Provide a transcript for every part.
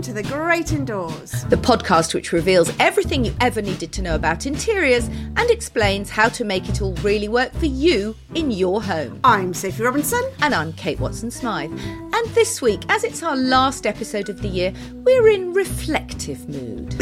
Welcome to The Great Indoors. the podcast which reveals everything you ever needed to know about interiors and explains how to make it all really work for you in your home. I'm Sophie Robinson. And I'm Kate Watson Smythe. And this week, as it's our last episode of the year, we're in reflective mood.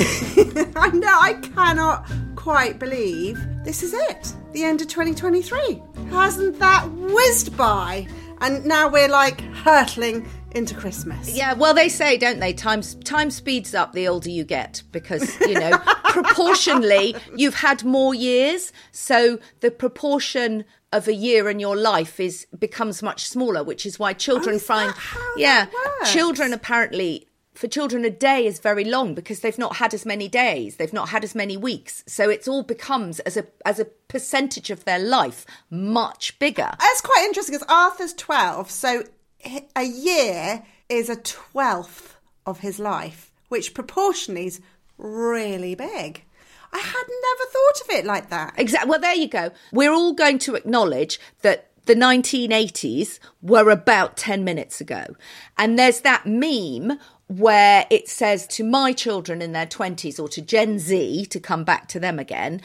I know, I cannot quite believe this is it. The end of 2023. Hasn't that whizzed by? And now we're like hurtling into Christmas. yeah, well, they say, don't they? Time time speeds up the older you get because you know proportionally you've had more years, so the proportion of a year in your life is becomes much smaller, which is why children Oh, is find yeah, children apparently. For children, a day is very long because they've not had as many days, they've not had as many weeks, so it's all becomes as a as a percentage of their life much bigger. That's quite interesting because Arthur's 12, so a year is a twelfth of his life, which proportionally is really big. I had never thought of it like that. Exactly. Well, there you go. We're all going to acknowledge that the 1980s were about 10 minutes ago. And there's that meme where it says to my children in their 20s or to Gen Z, to come back to them again,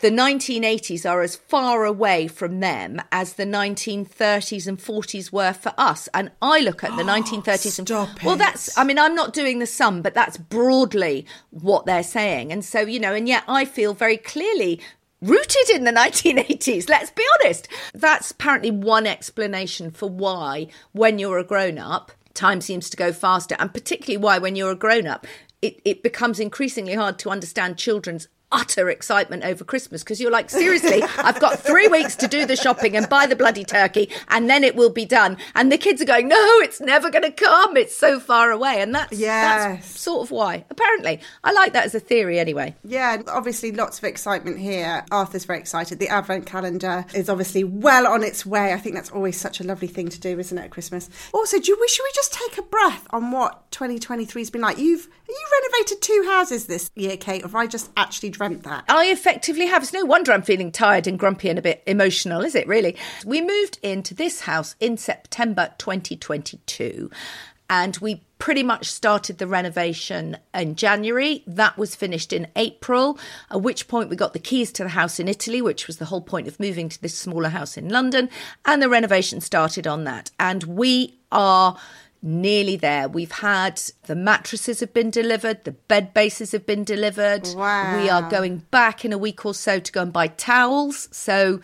the 1980s are as far away from them as the 1930s and 40s were for us. And I look at the ah, 1930s and Stop well, that's I mean, I'm not doing the sum, but that's broadly what they're saying. And so, you know, and yet I feel very clearly rooted in the 1980s. Let's be honest. That's apparently one explanation for why, when you're a grown up, time seems to go faster. And particularly why, when you're a grown up, it, it becomes increasingly hard to understand children's utter excitement over Christmas because you're like, seriously, I've got three weeks to do the shopping and buy the bloody turkey and then it will be done. And the kids are going, no, it's never going to come. It's so far away. And that's, Yes. that's sort of why. Apparently. I like that as a theory anyway. Yeah, obviously lots of excitement here. Arthur's very excited. The advent calendar is obviously well on its way. I think that's always such a lovely thing to do, isn't it, at Christmas? Also, do you, should we just take a breath on what 2023 has been like? You've you renovated two houses this year, Kate, or have I just actually dreamt that? I effectively have. It's no wonder I'm feeling tired and grumpy and a bit emotional, is it really? We moved into this house in September 2022 and we pretty much started the renovation in January. That was finished in April, at which point we got the keys to the house in Italy, which was the whole point of moving to this smaller house in London, and the renovation started on that. And we are nearly there. We've had the mattresses have been delivered, the bed bases have been delivered. Wow. We are going back in a week or so to go and buy towels. So,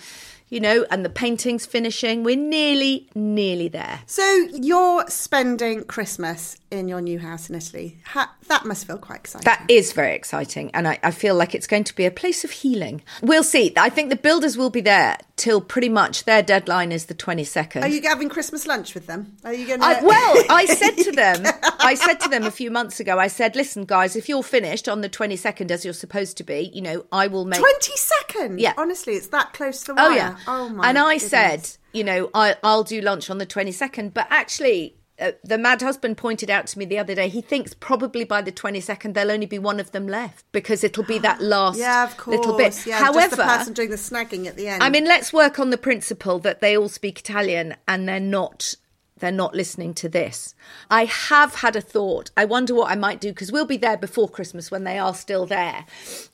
you know, and the painting's finishing. We're nearly, nearly there. So you're spending Christmas in your new house in Italy. Ha- that must feel quite exciting. That is very exciting. And I, I feel like it's going to be a place of healing. We'll see. I think the builders will be there till pretty much their deadline is the 22nd. Are you having Christmas lunch with them? Are you going to? Well, I said to them, I said to them a few months ago, I said, listen, guys, if you're finished on the 22nd as you're supposed to be, you know, I will make. Twenty second. Yeah. Honestly, it's that close to the wire. Oh, yeah. Oh my. and I goodness. said, you know, I, I'll do lunch on the 22nd. But actually, uh, the mad husband pointed out to me the other day, he thinks probably by the 22nd there'll only be one of them left because it'll be that last Yeah, of course. little bit. Yeah, However, just the person doing the snagging at the end. I mean, let's work on the principle that they all speak Italian and they're not they're not listening to this. I have had a thought. I wonder what I might do because we'll be there before Christmas when they are still there.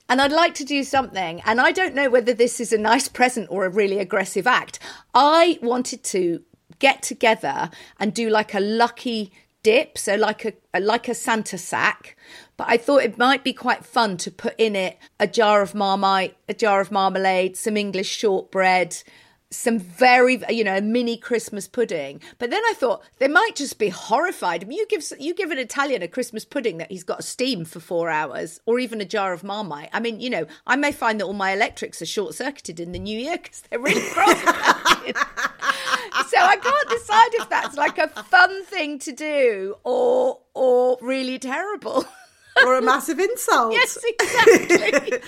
And I'd like to do something. And I don't know whether this is a nice present or a really aggressive act. I wanted to get together and do like a lucky dip, so like a, like a Santa sack. But I thought it might be quite fun to put in it a jar of marmite, a jar of marmalade, some English shortbread, some very you know a mini christmas pudding but then i thought they might just be horrified I mean, you give you give an italian a christmas pudding that he's got to steam for four hours or even a jar of marmite i mean you know i may find that all my electrics are short circuited in the new year because they're really cross so I can't decide if that's like a fun thing to do or or really terrible. or a massive insult. Yes, exactly.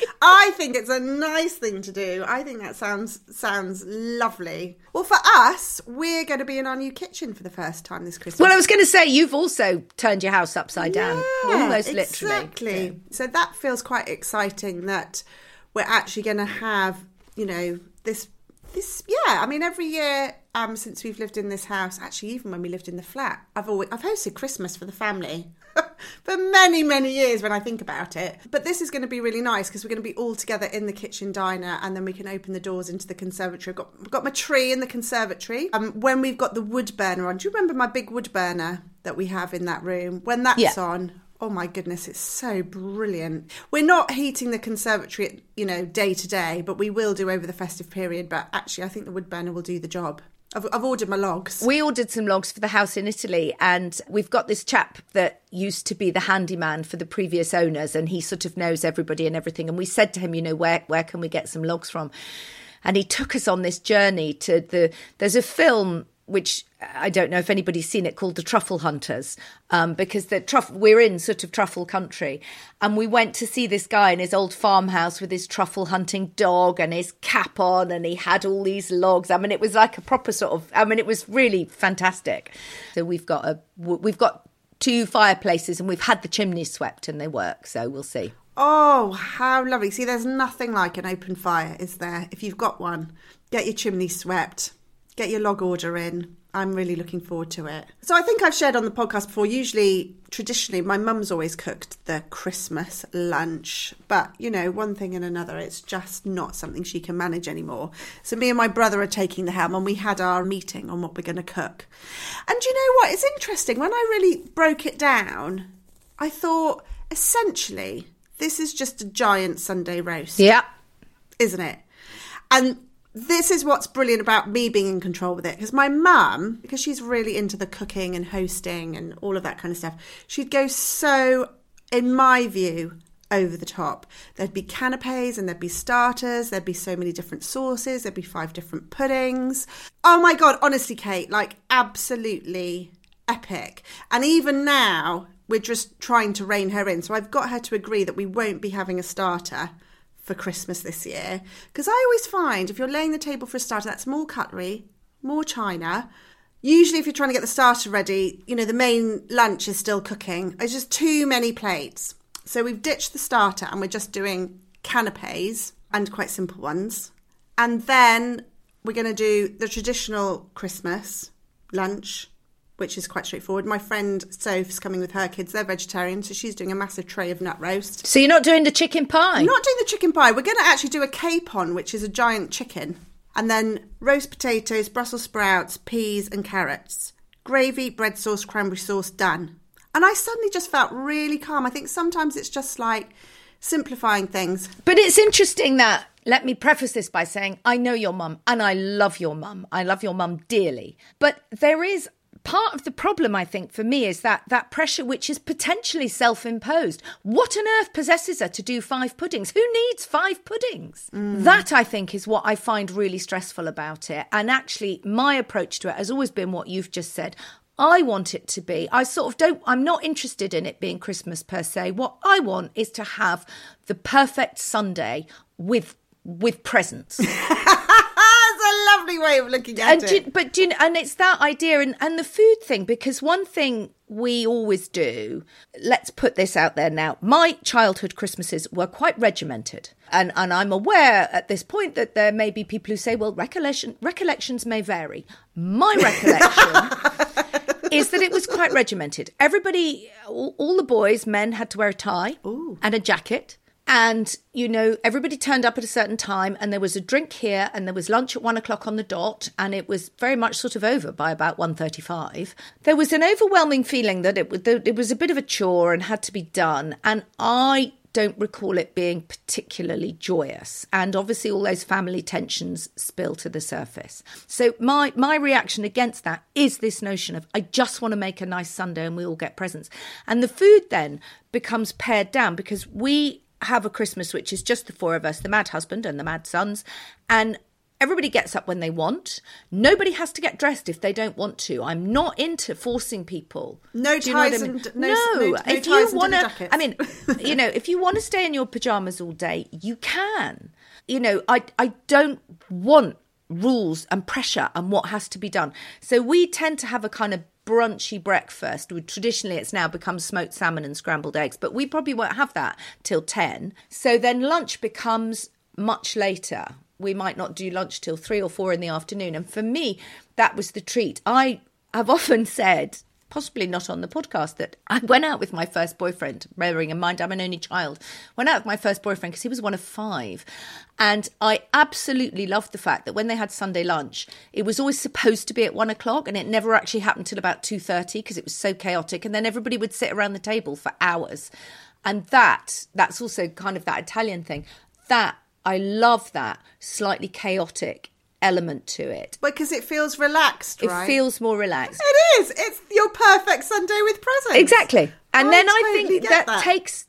I think it's a nice thing to do. I think that sounds sounds lovely. Well, for us, we're going to be in our new kitchen for the first time this Christmas. well, I was going to say you've also turned your house upside down, Yeah, almost literally. Exactly. So that feels quite exciting that we're actually going to have, you know, this this yeah, I mean every year um since we've lived in this house, actually even when we lived in the flat, I've always I've hosted Christmas for the family. for many many years when I think about it. But this is going to be really nice because we're going to be all together in the kitchen diner and then we can open the doors into the conservatory. I've got I've got my tree in the conservatory. Um when we've got the wood burner on. Do you remember my big wood burner that we have in that room? When that's Yeah. on, Oh my goodness, it's so brilliant. We're not heating the conservatory, you know, day to day, but we will do over the festive period. But actually, I think the wood burner will do the job. I've, I've ordered my logs. We ordered some logs for the house in Italy, and we've got this chap that used to be the handyman for the previous owners, and he sort of knows everybody and everything. And we said to him, you know, where where can we get some logs from? And he took us on this journey to the. There's a film which I don't know if anybody's seen it called The Truffle Hunters, um, because the truff we're in sort of truffle country, and we went to see this guy in his old farmhouse with his truffle hunting dog and his cap on, and he had all these logs. I mean, it was like a proper sort of. I mean, it was really fantastic. So we've got a we've got two fireplaces, and we've had the chimneys swept, and they work. So we'll see. Oh, how lovely. See, there's nothing like an open fire, is there? If you've got one, get your chimney swept, get your log order in. I'm really looking forward to it. So I think I've shared on the podcast before, usually, traditionally, my mum's always cooked the Christmas lunch. But, you know, one thing and another, it's just not something she can manage anymore. So me and my brother are taking the helm and we had our meeting on what we're going to cook. And you know what? It's interesting. When I really broke it down, I thought, essentially, this is just a giant Sunday roast Yeah. isn't it? And this is what's brilliant about me being in control with it because my mum, because she's really into the cooking and hosting and all of that kind of stuff, she'd go so, in my view, over the top. There'd be canapes and there'd be starters, there'd be so many different sauces, there'd be five different puddings. Oh my god, honestly, Kate, like absolutely epic. And even now, we're just trying to rein her in. So I've got her to agree that we won't be having a starter for Christmas this year. Because I always find if you're laying the table for a starter, that's more cutlery, more china. Usually, if you're trying to get the starter ready, you know, the main lunch is still cooking. It's just too many plates. So we've ditched the starter and we're just doing canapes and quite simple ones. And then we're going to do the traditional Christmas lunch, which is quite straightforward. My friend Soph's coming with her kids. They're vegetarian, so she's doing a massive tray of nut roast. So you're not doing the chicken pie? I'm not doing the chicken pie. We're going to actually do a capon, which is a giant chicken, and then roast potatoes, Brussels sprouts, peas, and carrots. Gravy, bread sauce, cranberry sauce, done. And I suddenly just felt really calm. I think sometimes it's just like simplifying things. But it's interesting that, let me preface this by saying, I know your mum and I love your mum. I love your mum dearly. But there is part of the problem, I think, for me is that that pressure which is potentially self imposed. What on earth possesses her to do five puddings? Who needs five puddings? Mm. That, I think, is what I find really stressful about it. And actually, my approach to it has always been what you've just said. I want it to be. I sort of don't, I'm not interested in it being Christmas per se. What I want is to have the perfect Sunday with with presents. That's a lovely way of looking at and it. you- but do you, and it's that idea and, and the food thing because one thing we always do let's put this out there now my childhood christmases were quite regimented. And and i'm aware at this point that there may be people who say well recollection recollections may vary. My recollection is that it was quite regimented. Everybody all, all the boys men had to wear a tie and a jacket and you know everybody turned up at a certain time and there was a drink here and there was lunch at one o'clock on the dot and it was very much sort of over by about 1.35 there was an overwhelming feeling that it, that it was a bit of a chore and had to be done and i don't recall it being particularly joyous. And obviously all those family tensions spill to the surface. So my my reaction against that is this notion of i just want to make a nice sunday and we all get presents. And the food then becomes pared down because we have a christmas which is just the four of us the mad husband and the mad sons and Everybody gets up when they want. Nobody has to get dressed if they don't want to. I'm not into forcing people. No Do you know ties I mean? and- no- no- no if you want to. I mean, you know, if you want to stay in your pajamas all day, you can. You know, I I don't want rules and pressure and what has to be done. So we tend to have a kind of brunchy breakfast. Traditionally, it's now become smoked salmon and scrambled eggs, but we probably won't have that till 10. So then lunch becomes much later. We might not do lunch till three or four in the afternoon. And for me, that was the treat. I have often said, possibly not on the podcast, that I went out with my first boyfriend, bearing in mind I'm an only child, went out with my first boyfriend because he was one of five. And I absolutely loved the fact that when they had Sunday lunch, it was always supposed to be at one o'clock and it never actually happened till about 2.30 because it was so chaotic. And then everybody would sit around the table for hours. And that, that's also kind of that Italian thing. That, I love that slightly chaotic element to it. Because it feels relaxed, It right? feels more relaxed. It is. It's your perfect Sunday with presents. Exactly. And I then I think that, that. takes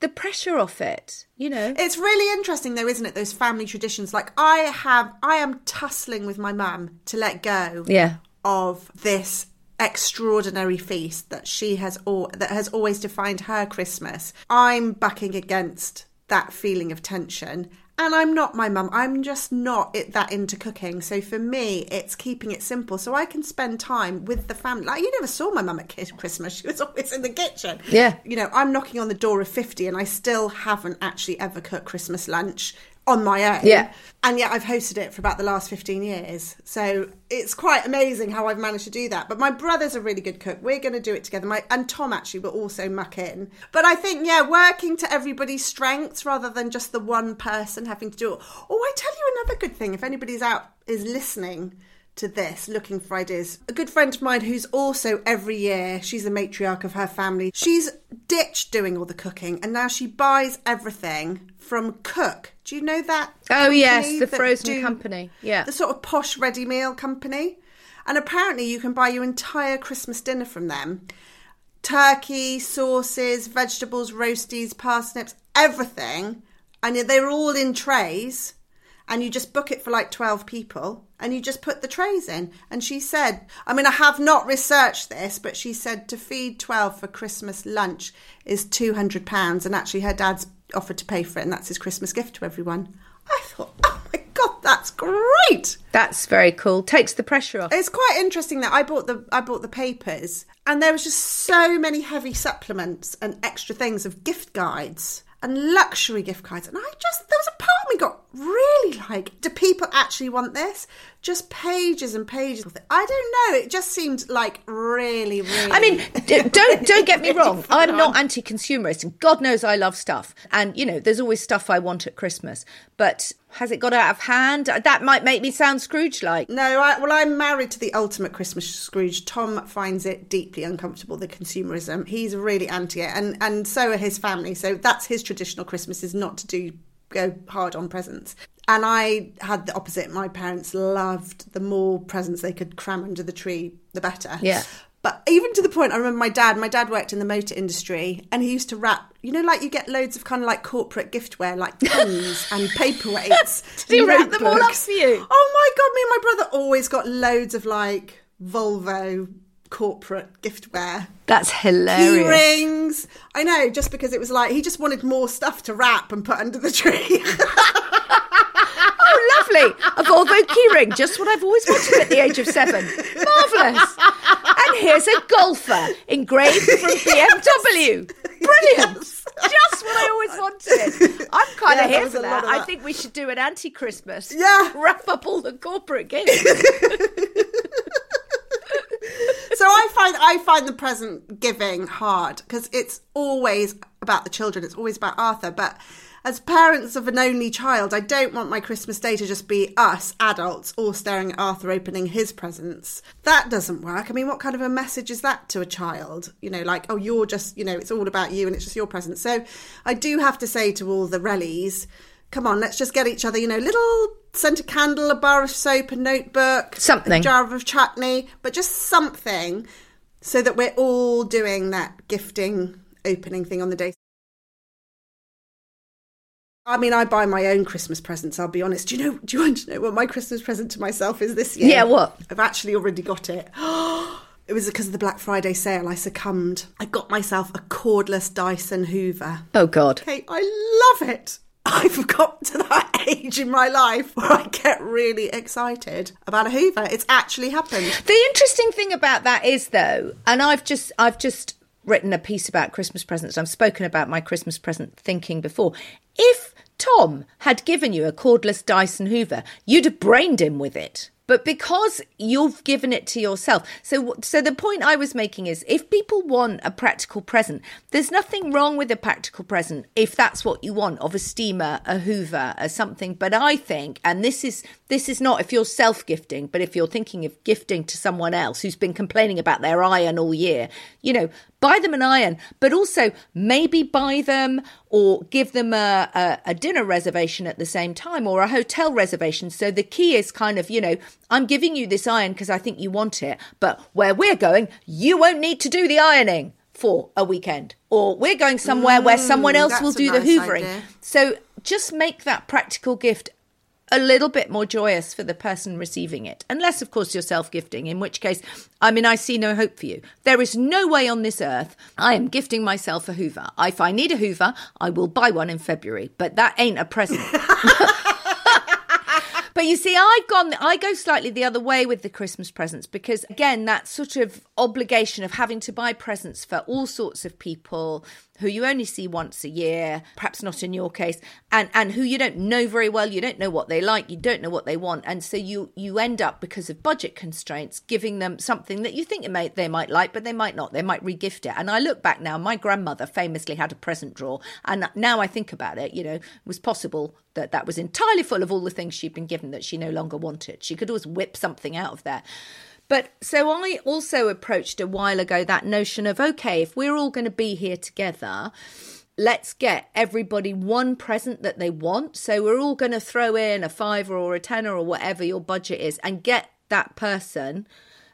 the pressure off it, you know? It's really interesting though, isn't it? Those family traditions. Like I have, I am tussling with my mum to let go Yeah. of this extraordinary feast that she has all that has always defined her Christmas. I'm bucking against that feeling of tension. And I'm not my mum. I'm just not it, that into cooking. So for me, it's keeping it simple, so I can spend time with the family. Like you never saw my mum at Christmas; she was always in the kitchen. Yeah. you know, I'm knocking on the door of 50 and I still haven't actually ever cooked Christmas lunch on my own. Yeah. And yet I've hosted it for about the last 15 years. So it's quite amazing how I've managed to do that. But my brother's a really good cook. We're going to do it together. My And Tom actually will also muck in. But I think, yeah, working to everybody's strengths rather than just the one person having to do it. Oh, I tell you another good thing. If anybody's out is listening to this, looking for ideas. A good friend of mine who's also every year, she's the matriarch of her family. She's ditched doing all the cooking and now she buys everything from Cook. Do you know that? Oh, yes, the frozen company. Yeah. The sort of posh ready meal company. And apparently you can buy your entire Christmas dinner from them. Turkey, sauces, vegetables, roasties, parsnips, everything. And they're all in trays and you just book it for like 12 people and you just put the trays in. And she said, I mean, I have not researched this, but she said to feed 12 for Christmas lunch is £200. And actually, her dad's offered to pay for it, and that's his Christmas gift to everyone. I thought, oh my God, that's great. That's very cool. Takes the pressure off. It's quite interesting that I bought the I bought the papers and there was just so many heavy supplements and extra things of gift guides and luxury gift guides and I just there was a part of me got really like do people actually want this just pages and pages of it. I don't know it just seemed like really really I mean, don't don't get me wrong. I'm not anti-consumerist, and God knows I love stuff. And you know, there's always stuff I want at Christmas. But has it got out of hand? That might make me sound Scrooge-like. No, I, well, I'm married to the ultimate Christmas Scrooge. Tom finds it deeply uncomfortable, the consumerism. He's really anti it, and, and so are his family. So that's his traditional Christmas is not to do go hard on presents. And I had the opposite. My parents loved the more presents they could cram under the tree, the better. Yeah. But even to the point, I remember my dad. My dad worked in the motor industry, and he used to wrap. You know, like you get loads of kind of like corporate giftware, like pens and paperweights. Did he wrap them all up for you? Oh my god, me and my brother always got loads of like Volvo corporate giftware. That's Key hilarious. rings. I know, just because it was like he just wanted more stuff to wrap and put under the tree. Oh, lovely! A Volvo keyring, just what I've always wanted at the age of seven. Marvellous. And here's a golfer engraved from BMW. Brilliant. Just what I always wanted. I'm kind Yeah, of here for lot that. I think we should do an anti-Christmas. Yeah. Wrap up all the corporate gifts. so I find I find the present giving hard because it's always about the children. It's always about Arthur. But as parents of an only child, I don't want my Christmas day to just be us adults all staring at Arthur opening his presents. That doesn't work. I mean, what kind of a message is that to a child? You know, like oh, you're just you know, it's all about you and it's just your present. So I do have to say to all the rellies. Come on, let's just get each other, you know, little scented candle, a bar of soap, a notebook, Something. a jar of chutney, but just something so that we're all doing that gifting opening thing on the day. I mean, I buy my own Christmas presents. I'll be honest. Do you know? Do you want to know what my Christmas present to myself is this year? Yeah, what? I've actually already got it. It was because of the Black Friday sale. I succumbed. I got myself a cordless Dyson Hoover. Oh, God. Okay, I love it. I've got to that age in my life where I get really excited about a Hoover. It's actually happened. The interesting thing about that is, though, and I've just, I've just written a piece about Christmas presents. I've spoken about my Christmas present thinking before. If Tom had given you a cordless Dyson Hoover, you'd have brained him with it. But because you've given it to yourself, so so the point I was making is, if people want a practical present, there's nothing wrong with a practical present if that's what you want of a steamer, a Hoover, or something. But I think, and this is this is not if you're self gifting, but if you're thinking of gifting to someone else who's been complaining about their iron all year, you know, buy them an iron, but also maybe buy them or give them a, a, a, dinner reservation at the same time or a hotel reservation. So the key is kind of, you know, I'm giving you this iron because I think you want it, but where we're going, you won't need to do the ironing for a weekend. Or we're going somewhere mm, where someone else will do nice the hoovering. Idea. So just make that practical gift a little bit more joyous for the person receiving it. Unless, of course, you're self gifting, in which case, I mean, I see no hope for you. There is no way on this earth I am gifting myself a Hoover. If I need a Hoover, I will buy one in February, but that ain't a present. But you see, I've gone, I go slightly the other way with the Christmas presents because, again, that sort of obligation of having to buy presents for all sorts of people who you only see once a year, perhaps not in your case, and, and who you don't know very well, you don't know what they like, you don't know what they want. And so you, you end up, because of budget constraints, giving them something that you think might, they might like, but they might not. They might regift it. And I look back now, my grandmother famously had a present drawer. And now I think about it, you know, it was possible that that was entirely full of all the things she'd been given that she no longer wanted. She could always whip something out of there. But so I also approached a while ago that notion of okay, if we're all going to be here together, let's get everybody one present that they want. So we're all going to throw in a fiver or a tenner or whatever your budget is and get that person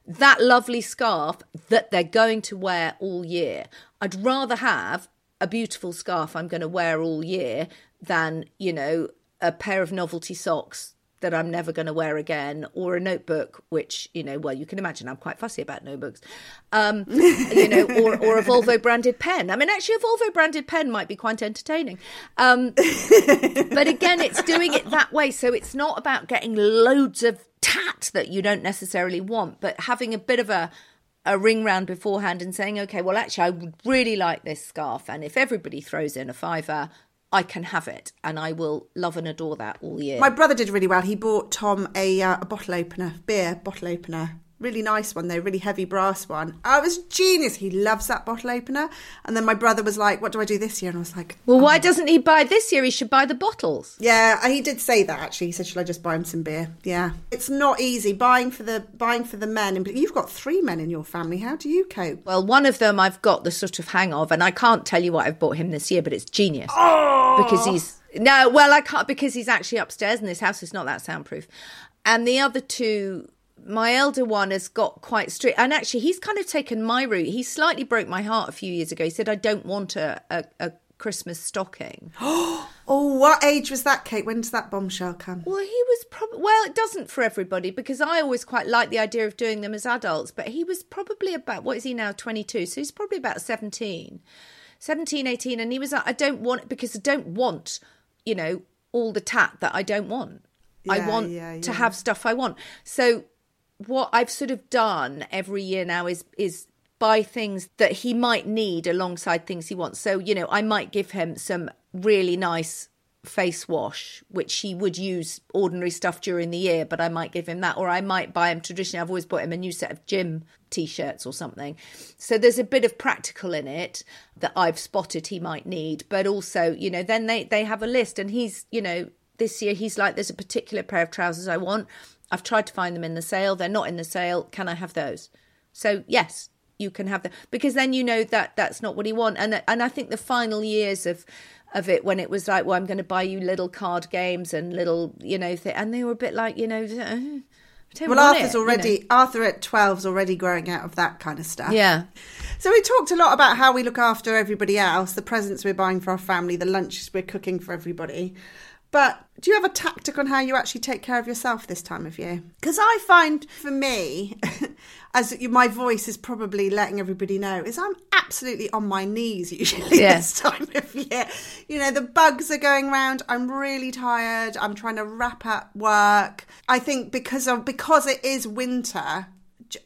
that lovely scarf that they're going to wear all year. I'd rather have a beautiful scarf I'm going to wear all year than, you know, a pair of novelty socks that I'm never going to wear again, or a notebook, which you know, well, you can imagine I'm quite fussy about notebooks, um, you know, or or a Volvo branded pen. I mean, actually, a Volvo branded pen might be quite entertaining, um, but again, it's doing it that way, so it's not about getting loads of tat that you don't necessarily want, but having a bit of a a ring round beforehand and saying, okay, well, actually, I would really like this scarf, and if everybody throws in a fiver, I can have it and I will love and adore that all year. My brother did really well. He bought Tom a, uh, a bottle opener, beer bottle opener. Really nice one though, really heavy brass one. I was genius. He loves that bottle opener. And then my brother was like, What do I do this year? And I was like, Well, oh. why doesn't he buy this year? He should buy the bottles. Yeah, he did say that actually. He said, Should I just buy him some beer? Yeah. It's not easy buying for the buying for the men. And you've got three men in your family. How do you cope? Well, one of them I've got the sort of hang of, and I can't tell you what I've bought him this year, but it's genius. Oh! Because he's no, well, I can't because he's actually upstairs and this house is not that soundproof. And the other two my elder one has got quite strict and actually he's kind of taken my route. He slightly broke my heart a few years ago. He said i don't want a, a, a christmas stocking. Oh what age was that kate? When does that bombshell come? Well he was probably well it doesn't for everybody because i always quite like the idea of doing them as adults but he was probably about what is he now 22 so he's probably about 17 17 18 and he was like i don't want because i don't want you know all the tat that i don't want. Yeah, I want yeah, yeah. to have stuff I want. So what I've sort of done every year now is is buy things that he might need alongside things he wants. So, you know, I might give him some really nice face wash, which he would use ordinary stuff during the year, but I might give him that. Or I might buy him traditionally, I've always bought him a new set of gym t shirts or something. So there's a bit of practical in it that I've spotted he might need. But also, you know, then they, they have a list and he's, you know, this year he's like, there's a particular pair of trousers I want. I've tried to find them in the sale. They're not in the sale. Can I have those? So yes, you can have them because then you know that that's not what he want. And and I think the final years of of it when it was like, well, I'm going to buy you little card games and little, you know, th- and they were a bit like, you know. Uh, well, Arthur's it, already you know? Arthur at 12's already growing out of that kind of stuff. Yeah. So we talked a lot about how we look after everybody else, the presents we're buying for our family, the lunches we're cooking for everybody. But do you have a tactic on how you actually take care of yourself this time of year? Because I find for me, as my voice is probably letting everybody know, is I'm absolutely on my knees usually Yes. this time of year. You know, the bugs are going round. I'm really tired. I'm trying to wrap up work. I think because of because it is winter,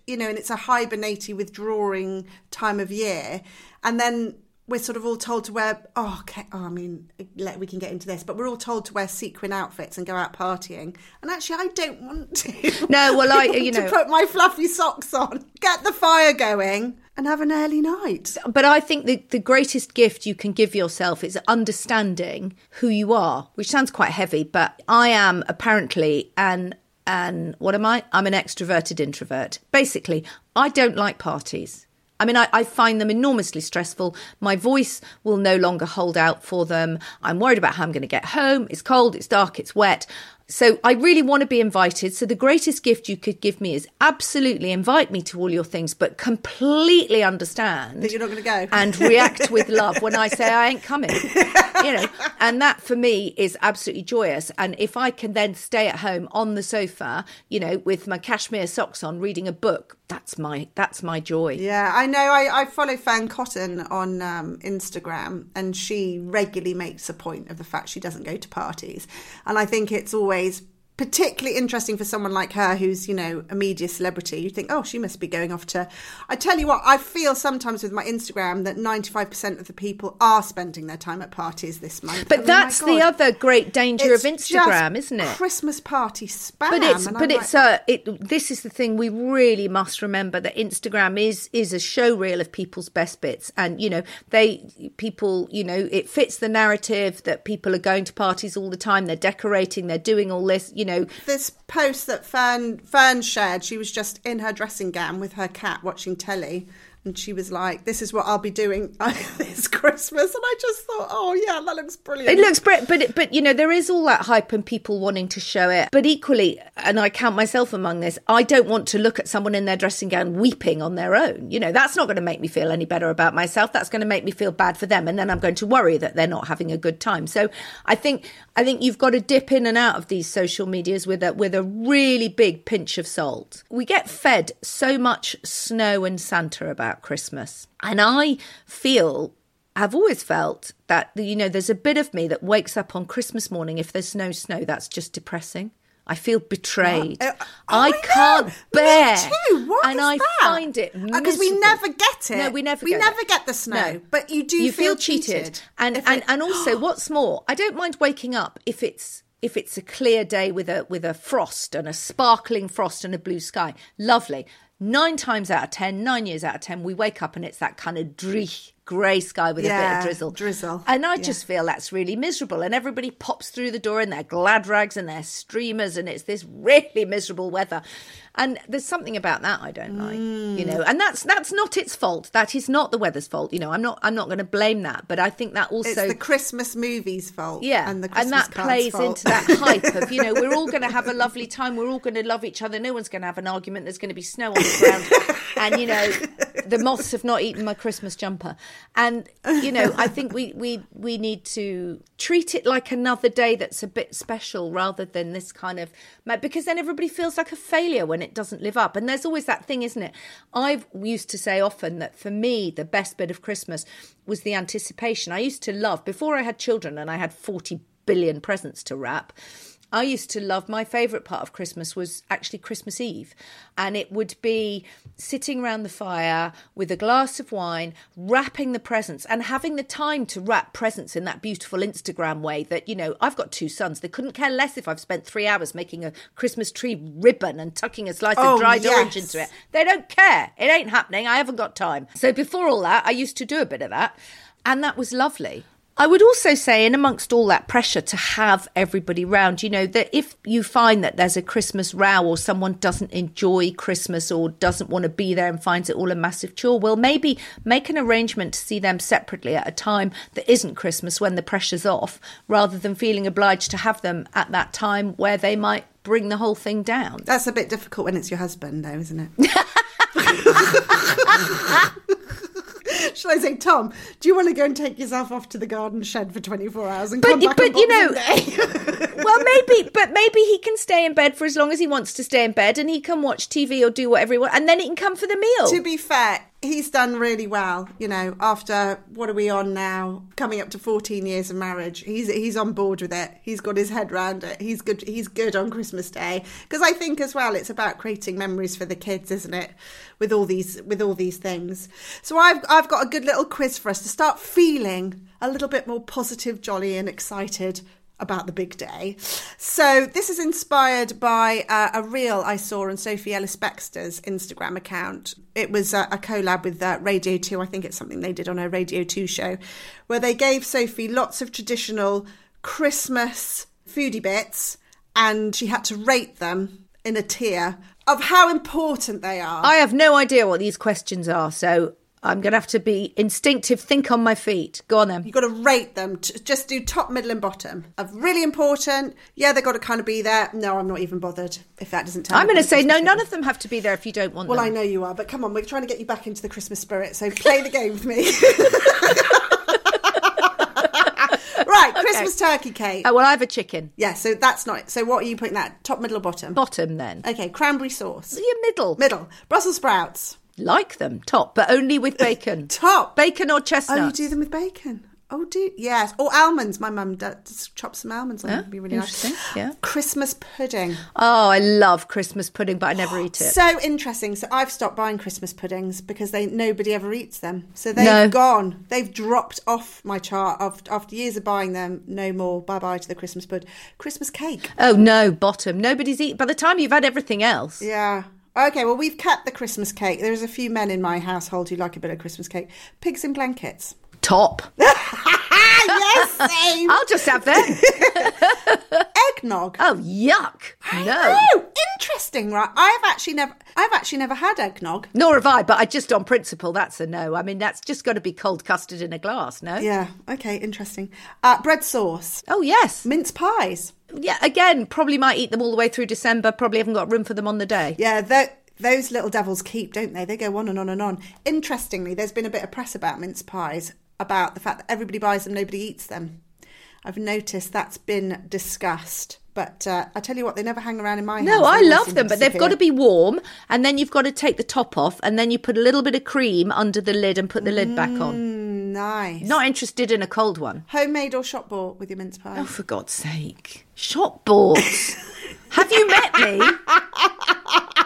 you know, and it's a hibernating, withdrawing time of year, and then we're sort of all told to wear. Oh, okay. Oh, I mean, let, we can get into this, but we're all told to wear sequin outfits and go out partying. And actually, I don't want to. No, well, I- want you to know- put my fluffy socks on, get the fire going, and have an early night. But I think the, the greatest gift you can give yourself is understanding who you are, which sounds quite heavy, but I am apparently an an what am I? I'm an extroverted introvert. Basically, I don't like parties. I mean, I, I find them enormously stressful. My voice will no longer hold out for them. I'm worried about how I'm going to get home. It's cold, it's dark, it's wet. So I really want to be invited. So the greatest gift you could give me is absolutely invite me to all your things, but completely understand That you're not gonna go. and react with love when I say I ain't coming. You know, and that for me is absolutely joyous. And if I can then stay at home on the sofa, you know, with my cashmere socks on, reading a book, that's my that's my joy. Yeah, I know. I, I follow Fearne Cotton on um, Instagram, and she regularly makes a point of the fact she doesn't go to parties. And I think it's always always particularly interesting for someone like her who's, you know, a media celebrity. You think, oh, she must be going off to. I tell you what, I feel sometimes with my Instagram that 95% of the people are spending their time at parties this month. But oh my that's the other great danger of Instagram, isn't it? Christmas party spam. but it's but I'm it's like, uh it this is the thing we really must remember that Instagram is is a show reel of people's best bits and you know they people you know it fits the narrative that people are going to parties all the time they're decorating they're doing all this you know this post that Fearne Fearne shared, she was just in her dressing gown with her cat watching telly, and she was like, "This is what I'll be doing this Christmas." And I just thought, "Oh yeah, that looks brilliant." It looks brilliant, but but you know there is all that hype and people wanting to show it. But equally, and I count myself among this, I don't want to look at someone in their dressing gown weeping on their own. You know that's not going to make me feel any better about myself. That's going to make me feel bad for them, and then I'm going to worry that they're not having a good time. So I think I think you've got to dip in and out of these social medias with a with a really big pinch of salt. We get fed so much snow and Santa about Christmas, and I feel I've always felt that you know there's a bit of me that wakes up on Christmas morning if there's no snow that's just depressing. I feel betrayed. Uh, oh, I know. can't Me bear. too. What and I that? find it because we never get it. No, we never. We get never it. get the snow. No. But you do You feel feel cheated, cheated and and it- and also, what's more, I don't mind waking up if it's if it's a clear day with a with a frost and a sparkling frost and a blue sky. Lovely. Nine times out of ten, nine years out of ten, we wake up and it's that kind of dreich grey sky with a bit of drizzle. drizzle. And I Yeah. just feel that's really miserable. And everybody pops through the door in their glad rags and their streamers, and it's this really miserable weather. And there's something about that I don't like, you know. Mm. And that's that's not its fault. That is not the weather's fault. You know, I'm not I'm not going to blame that. But I think that also it's the Christmas movies fault. yeah, and the Christmas that cards plays fault. into that hype of you know we're all going to have a lovely time. We're all going to love each other. No one's going to have an argument. There's going to be snow on the ground, and you know the moths have not eaten my Christmas jumper. And you know I think we we we need to treat it like another day that's a bit special rather than this kind of because then everybody feels like a failure when it doesn't live up. And there's always that thing, isn't it? I've used to say often that for me the best bit of Christmas was the anticipation. I used to love before I had children and I had 40 billion presents to wrap. I used to love my favourite part of Christmas was actually Christmas Eve. And it would be sitting around the fire with a glass of wine, wrapping the presents and having the time to wrap presents in that beautiful Instagram way that, you know, I've got two sons. They couldn't care less if I've spent three hours making a Christmas tree ribbon and tucking a slice Oh, of dried orange into it. They don't care. It ain't happening. I haven't got time. So before all that, I used to do a bit of that. And that was lovely. I would also say, in amongst all that pressure to have everybody round, you know, that if you find that there's a Christmas row or someone doesn't enjoy Christmas or doesn't want to be there and finds it all a massive chore, well, maybe make an arrangement to see them separately at a time that isn't Christmas when the pressure's off, rather than feeling obliged to have them at that time where they might bring the whole thing down. That's a bit difficult when it's your husband, though, isn't it? Shall I say, Tom, do you want to go and take yourself off to the garden shed for 24 hours and But come back but you know- well, maybe, but maybe he can stay in bed for as long as he wants to stay in bed, and he can watch TV or do whatever he wants, and then he can come for the meal. to be fair, he's done really well. You know, after what are we on now? Coming up to 14 years of marriage, he's he's on board with it. He's got his head round it. He's good. He's good on Christmas Day because I think as well, it's about creating memories for the kids, isn't it? With all these with all these things. So I've I've got a good little quiz for us to start feeling a little bit more positive, jolly, and excited about the big day. So this is inspired by uh, a reel I saw on Sophie Ellis Bextor's Instagram account. It was a collab with uh, Radio 2. I think it's something they did on a Radio 2 show where they gave Sophie lots of traditional Christmas foodie bits and she had to rate them in a tier of how important they are. I have no idea what these questions are, so I'm going to have to be instinctive, think on my feet. Go on then. You've got to rate them. To just do top, middle, and bottom. Of really important. Yeah, they've got to kind of be there. No, I'm not even bothered if that doesn't tell I'm going to say no. None of them have to be there if you don't want Well, them. I know you are, but come on, we're trying to get you back into the Christmas spirit. So play the game with me. right, Christmas turkey cake. Oh well, I have a chicken. Yeah, so that's not it. So what are you putting that? Top, middle, or bottom? Bottom then. Okay, cranberry sauce. Your middle. Middle. Brussels sprouts. Like them. Top, but only with bacon. Top. Bacon or chestnut. Oh, you do them with bacon. Oh, do yes. Or almonds. My mum does chop some almonds on. Yeah, It'd be really nice. interesting, yeah. Christmas pudding. Oh, I love Christmas pudding, but I never eat it. So interesting. So I've stopped buying Christmas puddings because they nobody ever eats them. So they've No. gone. They've dropped off my chart after, after years of buying them. No more. Bye bye to the Christmas pud. Christmas cake. Oh no, bottom. Nobody's eat. By the time you've had everything else, Yeah. Okay, well, we've cut the Christmas cake. There's a few men in my household who like a bit of Christmas cake. Pigs in blankets. Top. yes, same. I'll just have them. Eggnog. Oh yuck! No. Oh, interesting, right? I've actually never, I've actually never had eggnog. Nor have I, but I just on principle, that's a no. I mean, that's just got to be cold custard in a glass, no? Yeah. Okay. Interesting. Uh, bread sauce, Oh, yes. mince pies. Yeah, again, probably might eat them all the way through December. Probably haven't got room for them on the day. Yeah. Tho- those little devils keep, don't they? They go on and on and on. Interestingly, there's been a bit of press about mince pies about the fact that everybody buys them, nobody eats them. I've noticed that's been discussed. But uh, I tell you what, they never hang around in my house. No, I love them, but they've got to be warm, and then you've got to take the top off, and then you put a little bit of cream under the lid and put the lid back on. Mm, nice. Not interested in a cold one. homemade or shop bought with your mince pie. Oh, for God's sake. Shop bought. Have you met me?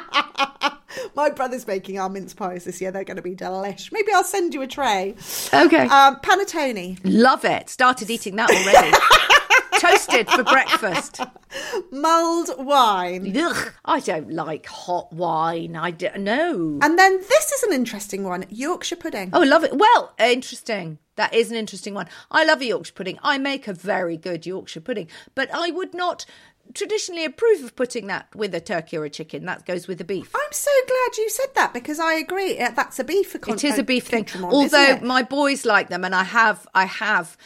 My brother's making our mince pies this year. They're going to be delish. Maybe I'll send you a tray. Okay. Um, panettone, Love it. Started eating that already. Toasted for breakfast. mulled wine. Ugh, I don't like hot wine. I don't know. And then this is an interesting one Yorkshire pudding. Oh, love it. Well, interesting. That is an interesting one. I love a Yorkshire pudding. I make a very good Yorkshire pudding, but I would not traditionally approve of putting that with a turkey or a chicken. That goes with the beef. I'm so glad you said that because I agree. uh, That's a beef. It is a beef thing. accoutrement, Although my boys like them, and I have, I have,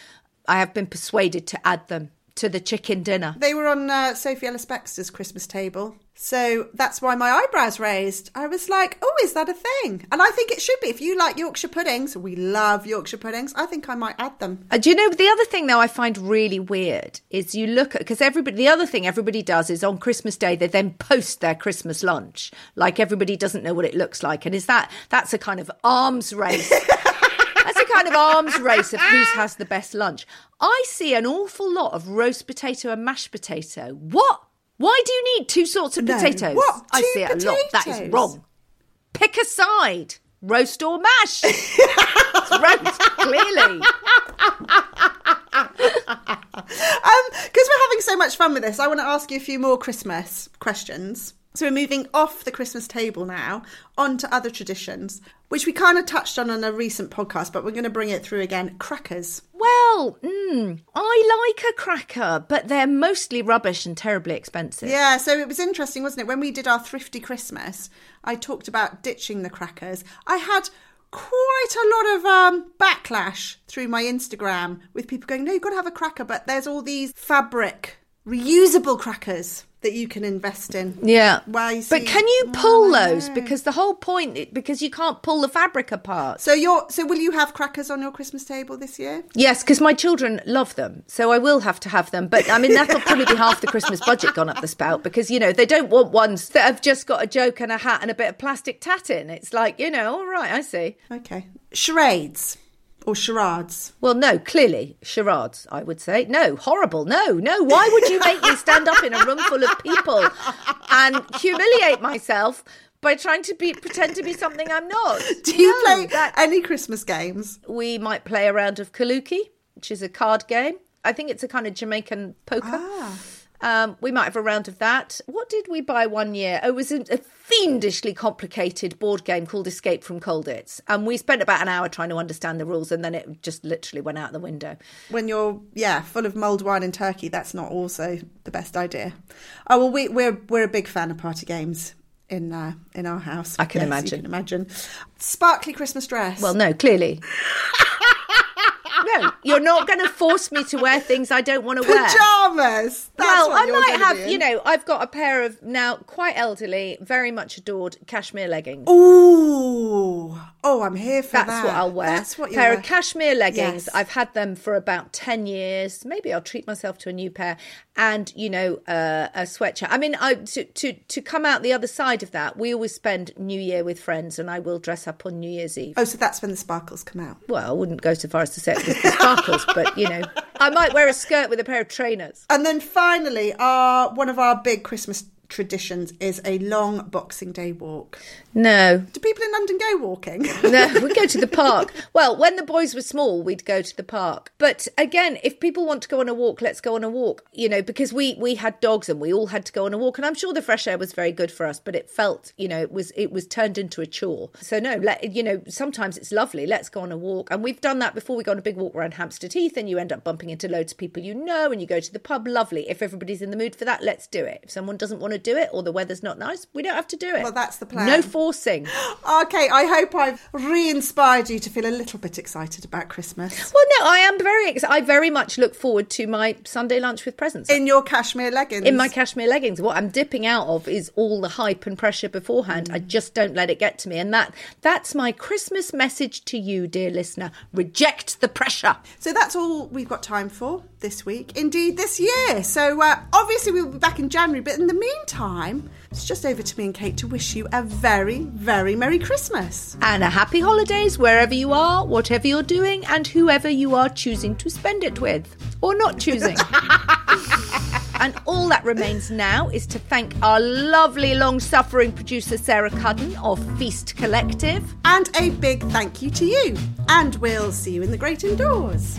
I have been persuaded to add them to the chicken dinner. They were on uh, Sophie Ellis Bextor's Christmas table. So that's why my eyebrows raised. I was like, oh, is that a thing? And I think it should be. If you like Yorkshire puddings, we love Yorkshire puddings, I think I might add them. Uh, do you know the other thing though I find really weird is you look at because everybody the other thing everybody does is on Christmas Day they then post their Christmas lunch like everybody doesn't know what it looks like and is that that's a kind of arms race. That's a kind of arms race of who has the best lunch. I see an awful lot of roast potato and mashed potato. What? Why do you need two sorts of No. potatoes? What? I Two see it a lot. That is wrong. Pick a side. Roast or mash. it's roast, clearly. Um, because we're having so much fun with this, I want to ask you a few more Christmas questions. So we're moving off the Christmas table now onto other traditions, which we kind of touched on on a recent podcast, but we're going to bring it through again. Crackers. Well, mm, I like a cracker, but they're mostly rubbish and terribly expensive. Yeah, so it was interesting, wasn't it? When we did our thrifty Christmas, I talked about ditching the crackers. I had quite a lot of um, backlash through my Instagram with people going, "No, you've got to have a cracker," but there's all these fabric reusable crackers that you can invest in. Yeah. Why, you but can you Oh, pull I those? Because the whole point, because you can't pull the fabric apart. So you're so will you have crackers on your Christmas table this year? Yes, because my children love them, so I will have to have them. But I mean, that'll probably be half the Christmas budget gone up the spout because you know they don't want ones that have just got a joke and a hat and a bit of plastic tat in. It's like you know, all right, I see. Okay. Charades or charades. Well, no, clearly charades. I would say no, horrible. No, no. Why would you make me stand up in a room full of people and humiliate myself? By trying to be pretend to be something I'm not. Do you No, play that- any Christmas games? we might play a round of Kaluki, which is a card game. I think it's a kind of Jamaican poker. Ah. Um, we might have a round of that. What did we buy one year? Oh, it was a, a fiendishly complicated board game called Escape from Colditz. And we spent about an hour trying to understand the rules and then it just literally went out the window. When you're yeah full of mulled wine and turkey, that's not also the best idea. Oh well, we, we're we're a big fan of party games in uh, in our house. I can Yes, imagine. You can imagine. Sparkly Christmas dress. Well, no, clearly. no, you're not going to force me to wear things I don't want to wear. pajamas. That's well, I might have, you know, I've got a pair of now quite elderly, very much adored cashmere leggings. Ooh, oh, I'm here for that. That's that. what I'll wear. That's what you wear. pair wear. of cashmere leggings. Yes. I've had them for about ten years. Maybe I'll treat myself to a new pair, and you know, uh, a sweatshirt. I mean, I, to to to come out the other side of that, we always spend New Year with friends, and I will dress up on New Year's Eve. Oh, so that's when the sparkles come out. Well, I wouldn't go so far as to say it was the sparkles, but you know, I might wear a skirt with a pair of trainers. And then finally, our one of our big Christmas traditions is a long Boxing Day walk. No, Do people in London go walking? no, we go to the park. Well, when the boys were small, we'd go to the park. But again, if people want to go on a walk, let's go on a walk. You know, because we we had dogs and we all had to go on a walk, and I'm sure the fresh air was very good for us. But it felt, you know, it was it was turned into a chore. So no, let, you know, sometimes it's lovely. Let's go on a walk, and we've done that before. We go on a big walk around Hampstead Heath, and you end up bumping into loads of people you know, and you go to the pub. Lovely. If everybody's in the mood for that, let's do it. If someone doesn't want to do it or the weather's not nice, we don't have to do it. Well, that's the plan. No forcing. okay, I hope I've re-inspired you to feel a little bit excited about Christmas. Well, no, I am very excited. I very much look forward to my Sunday lunch with presents. In your cashmere leggings. In my cashmere leggings, what I'm dipping out of is all the hype and pressure beforehand. I mm. just don't let it get to me, and that that's my Christmas message to you, dear listener. Reject the pressure. So that's all we've got time for this week, indeed this year. So uh, obviously we'll be back in January, but in the meantime, it's just over to me and Kate to wish you a very, very Merry Christmas. And a happy holidays wherever you are, whatever you're doing, and whoever you are choosing to spend it with or not choosing. and all that remains now is to thank our lovely, long suffering producer, Sarah Cudden of Feast Collective. And a big thank you to you. And we'll see you in the great indoors.